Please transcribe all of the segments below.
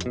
Так,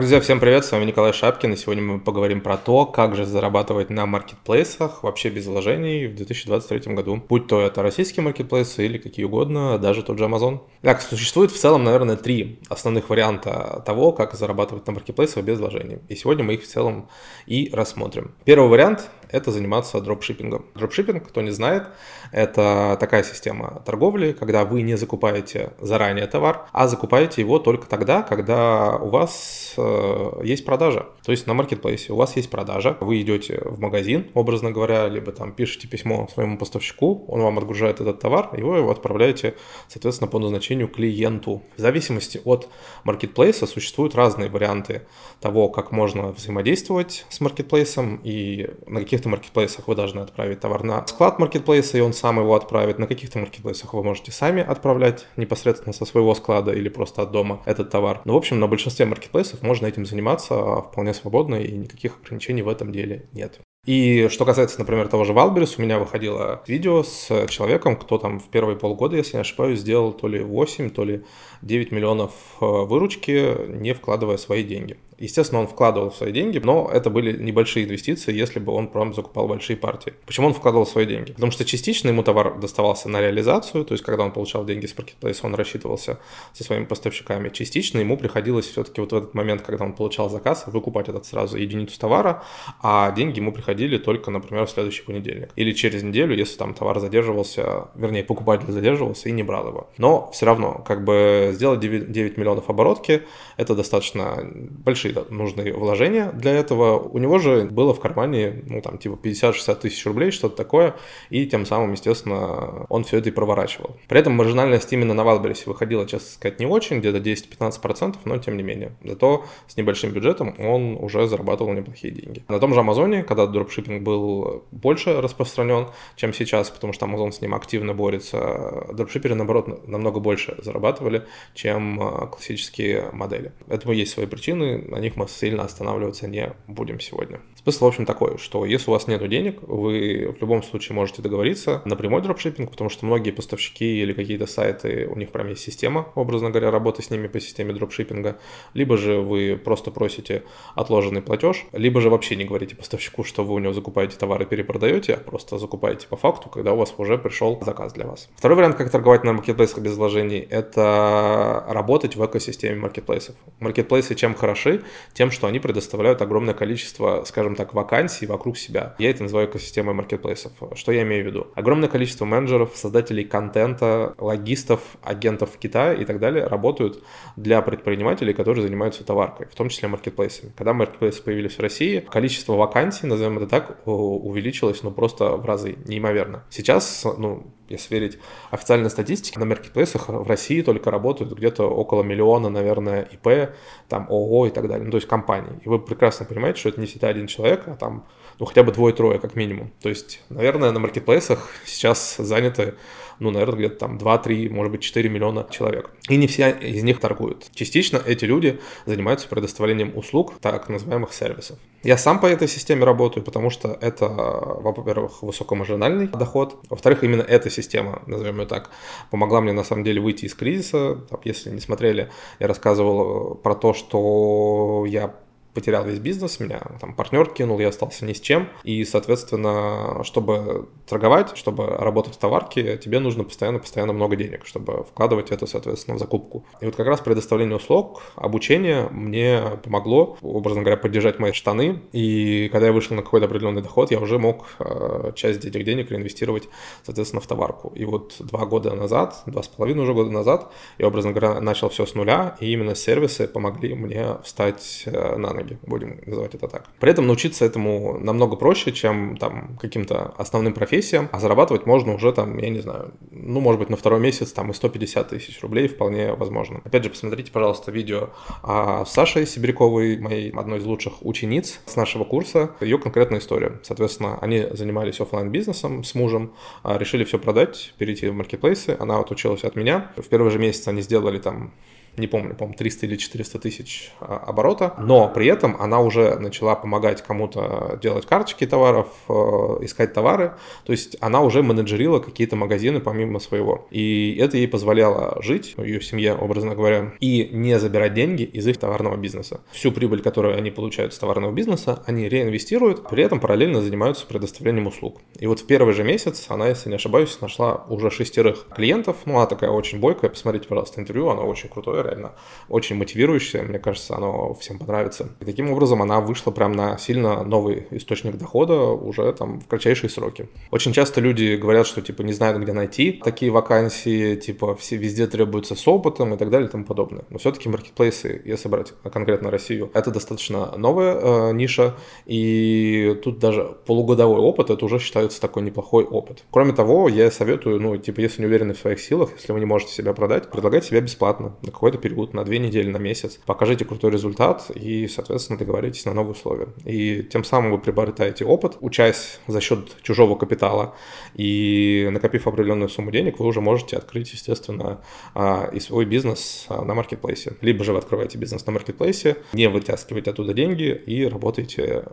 друзья, всем привет, с вами Николай Шапкин, и сегодня мы поговорим про то, как же зарабатывать на маркетплейсах вообще без вложений в 2023 году. Будь то это российские маркетплейсы или какие угодно, даже тот же Amazon. Так, существует в целом, наверное, три основных варианта того, как зарабатывать на маркетплейсах без вложений. И сегодня мы их в целом и рассмотрим. Первый вариант – это заниматься дропшиппингом. Дропшиппинг, кто не знает, это такая система торговли, когда вы не закупаете заранее товар, а закупаете его только тогда, когда у вас Э, есть продажа. То есть на маркетплейсе у вас есть продажа, вы идете в магазин, образно говоря, либо там пишете письмо своему поставщику, он вам отгружает этот товар, и вы его отправляете, соответственно, по назначению клиенту. В зависимости от маркетплейса существуют разные варианты того, как можно взаимодействовать с маркетплейсом, и на каких-то маркетплейсах вы должны отправить товар на склад маркетплейса, и он сам его отправит. На каких-то маркетплейсах вы можете сами отправлять непосредственно со своего склада или просто от дома этот товар. Но, ну, в общем, на большинстве маркетплейсов можно этим заниматься вполне свободно, и никаких ограничений в этом деле нет. И что касается, например, того же Wildberries, у меня выходило видео с человеком, кто там в первые полгода, если не ошибаюсь, сделал то ли 8, то ли 9 миллионов э, выручки, не вкладывая свои деньги. Естественно, он вкладывал свои деньги, но это были небольшие инвестиции, если бы он прям закупал большие партии. Почему он вкладывал свои деньги? Потому что частично ему товар доставался на реализацию, то есть когда он получал деньги с маркетплейса, он рассчитывался со своими поставщиками. Частично ему приходилось все-таки вот в этот момент, когда он получал заказ, выкупать этот сразу единицу товара, а деньги ему приходили только, например, в следующий понедельник. Или через неделю, если там товар задерживался, вернее, покупатель задерживался и не брал его. Но все равно, как бы сделать 9, 9 миллионов оборотки, это достаточно большие большие нужны вложения для этого. У него же было в кармане, ну, там, типа 50-60 тысяч рублей, что-то такое, и тем самым, естественно, он все это и проворачивал. При этом маржинальность именно на Валбересе выходила, честно сказать, не очень, где-то 10-15%, но тем не менее. Зато с небольшим бюджетом он уже зарабатывал неплохие деньги. На том же Амазоне, когда дропшиппинг был больше распространен, чем сейчас, потому что Amazon с ним активно борется, дропшиперы, наоборот, намного больше зарабатывали, чем а, классические модели. Этому есть свои причины, них мы сильно останавливаться не будем сегодня. Смысл, в общем, такой, что если у вас нет денег, вы в любом случае можете договориться на прямой дропшиппинг, потому что многие поставщики или какие-то сайты, у них прям есть система, образно говоря, работы с ними по системе дропшиппинга, либо же вы просто просите отложенный платеж, либо же вообще не говорите поставщику, что вы у него закупаете товары перепродаете, а просто закупаете по факту, когда у вас уже пришел заказ для вас. Второй вариант, как торговать на маркетплейсах без вложений, это работать в экосистеме маркетплейсов. Маркетплейсы чем хороши? Тем, что они предоставляют огромное количество, скажем так, вакансий вокруг себя. Я это называю экосистемой маркетплейсов. Что я имею в виду? Огромное количество менеджеров, создателей контента, логистов, агентов в Китае и так далее работают для предпринимателей, которые занимаются товаркой, в том числе маркетплейсами. Когда маркетплейсы появились в России, количество вакансий, назовем это так, увеличилось ну просто в разы, неимоверно. Сейчас, ну, если верить официальной статистике, на маркетплейсах в России только работают где-то около миллиона, наверное, ИП, там ООО и так далее, ну, то есть компаний. И вы прекрасно понимаете, что это не всегда один человек, а там, ну, хотя бы двое-трое, как минимум. То есть, наверное, на маркетплейсах сейчас заняты ну, наверное, где-то там 2-3, может быть, 4 миллиона человек. И не все из них торгуют. Частично эти люди занимаются предоставлением услуг, так называемых сервисов. Я сам по этой системе работаю, потому что это, во-первых, высокомаржинальный доход. Во-вторых, именно эта система, назовем ее так, помогла мне на самом деле выйти из кризиса. Если не смотрели, я рассказывал про то, что я потерял весь бизнес, меня там партнер кинул, я остался ни с чем. И, соответственно, чтобы торговать, чтобы работать в товарке, тебе нужно постоянно-постоянно много денег, чтобы вкладывать это, соответственно, в закупку. И вот как раз предоставление услуг, обучение мне помогло, образно говоря, поддержать мои штаны. И когда я вышел на какой-то определенный доход, я уже мог э, часть этих денег реинвестировать, соответственно, в товарку. И вот два года назад, два с половиной уже года назад, я, образно говоря, начал все с нуля, и именно сервисы помогли мне встать э, на ноги ноги, будем называть это так. При этом научиться этому намного проще, чем там каким-то основным профессиям, а зарабатывать можно уже там, я не знаю, ну, может быть, на второй месяц там и 150 тысяч рублей вполне возможно. Опять же, посмотрите, пожалуйста, видео о Саше Сибиряковой, моей одной из лучших учениц с нашего курса, ее конкретная история. Соответственно, они занимались офлайн бизнесом с мужем, а решили все продать, перейти в маркетплейсы. Она вот училась от меня. В первый же месяц они сделали там не помню, по-моему, 300 или 400 тысяч а, оборота, но при этом она уже начала помогать кому-то делать карточки товаров, э, искать товары, то есть она уже менеджерила какие-то магазины помимо своего. И это ей позволяло жить, ее семье, образно говоря, и не забирать деньги из их товарного бизнеса. Всю прибыль, которую они получают с товарного бизнеса, они реинвестируют, при этом параллельно занимаются предоставлением услуг. И вот в первый же месяц она, если не ошибаюсь, нашла уже шестерых клиентов. Ну, она такая очень бойкая, посмотрите, пожалуйста, интервью, она очень крутое, реально, очень мотивирующее, мне кажется, оно всем понравится. И таким образом она вышла прям на сильно новый источник дохода уже там в кратчайшие сроки. Очень часто люди говорят, что типа не знают, где найти такие вакансии, типа все везде требуются с опытом и так далее и тому подобное. Но все-таки маркетплейсы, если брать конкретно Россию, это достаточно новая э, ниша, и тут даже полугодовой опыт, это уже считается такой неплохой опыт. Кроме того, я советую, ну, типа, если не уверены в своих силах, если вы не можете себя продать, предлагайте себя бесплатно на какой-то период, на две недели, на месяц. Покажите крутой результат и, соответственно, договоритесь на новые условия. И тем самым вы приобретаете опыт, учась за счет чужого капитала и накопив определенную сумму денег, вы уже можете открыть, естественно, а, и свой бизнес а, на маркетплейсе. Либо же вы открываете бизнес на маркетплейсе, не вытаскиваете оттуда деньги и работаете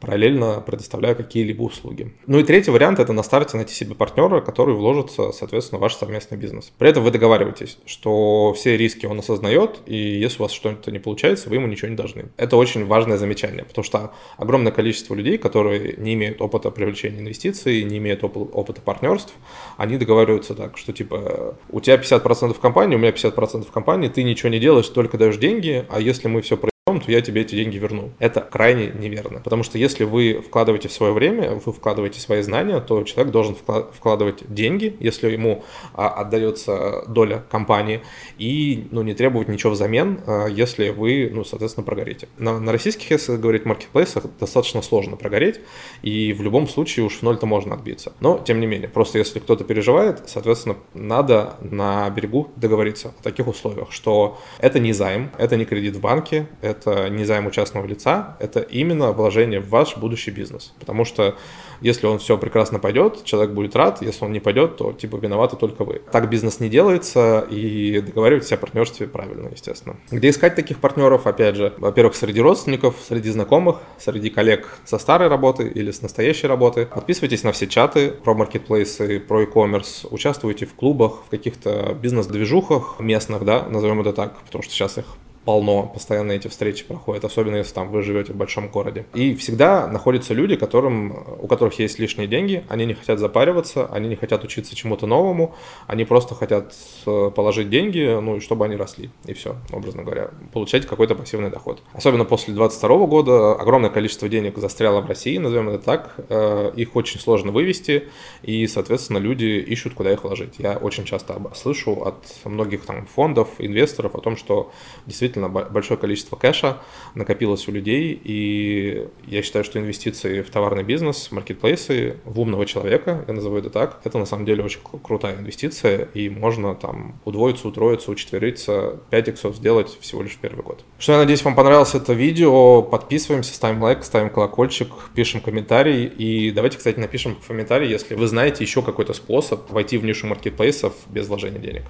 параллельно, предоставляя какие-либо услуги. Ну и третий вариант – это на старте найти себе партнера, который вложится, соответственно, в ваш совместный бизнес. При этом вы договариваетесь, что все риски он осознает, и если у вас что-то не получается, вы ему ничего не должны. Это очень важное замечание, потому что огромное количество людей, которые не имеют опыта привлечения инвестиций, не имеют оп- опыта партнерств, они договариваются так, что типа у тебя 50% компании, у меня 50% компании, ты ничего не делаешь, только даешь деньги, а если мы все то я тебе эти деньги верну. Это крайне неверно. Потому что если вы вкладываете в свое время, вы вкладываете свои знания, то человек должен вкладывать деньги, если ему а, отдается доля компании, и ну, не требовать ничего взамен, а, если вы, ну, соответственно, прогорите. На, на российских, если говорить, маркетплейсах, достаточно сложно прогореть, и в любом случае уж в ноль-то можно отбиться. Но, тем не менее, просто если кто-то переживает, соответственно, надо на берегу договориться о таких условиях, что это не займ, это не кредит в банке, это не займ у частного лица, это именно вложение в ваш будущий бизнес. Потому что если он все прекрасно пойдет, человек будет рад, если он не пойдет, то типа виноваты только вы. Так бизнес не делается, и договаривайтесь о партнерстве правильно, естественно. Где искать таких партнеров? Опять же, во-первых, среди родственников, среди знакомых, среди коллег со старой работы или с настоящей работы. Подписывайтесь на все чаты про маркетплейсы, про e-commerce, участвуйте в клубах, в каких-то бизнес-движухах местных, да, назовем это так, потому что сейчас их полно, постоянно эти встречи проходят, особенно если там вы живете в большом городе. И всегда находятся люди, которым, у которых есть лишние деньги, они не хотят запариваться, они не хотят учиться чему-то новому, они просто хотят э, положить деньги, ну и чтобы они росли, и все, образно говоря, получать какой-то пассивный доход. Особенно после 2022 года огромное количество денег застряло в России, назовем это так, э, их очень сложно вывести, и, соответственно, люди ищут, куда их вложить. Я очень часто слышу от многих там фондов, инвесторов о том, что действительно действительно большое количество кэша накопилось у людей, и я считаю, что инвестиции в товарный бизнес, маркетплейсы, в умного человека, я назову это так, это на самом деле очень крутая инвестиция, и можно там удвоиться, утроиться, учетвериться, 5 иксов сделать всего лишь первый год. Что я надеюсь, вам понравилось это видео, подписываемся, ставим лайк, ставим колокольчик, пишем комментарий, и давайте, кстати, напишем в комментарии, если вы знаете еще какой-то способ войти в нишу маркетплейсов без вложения денег.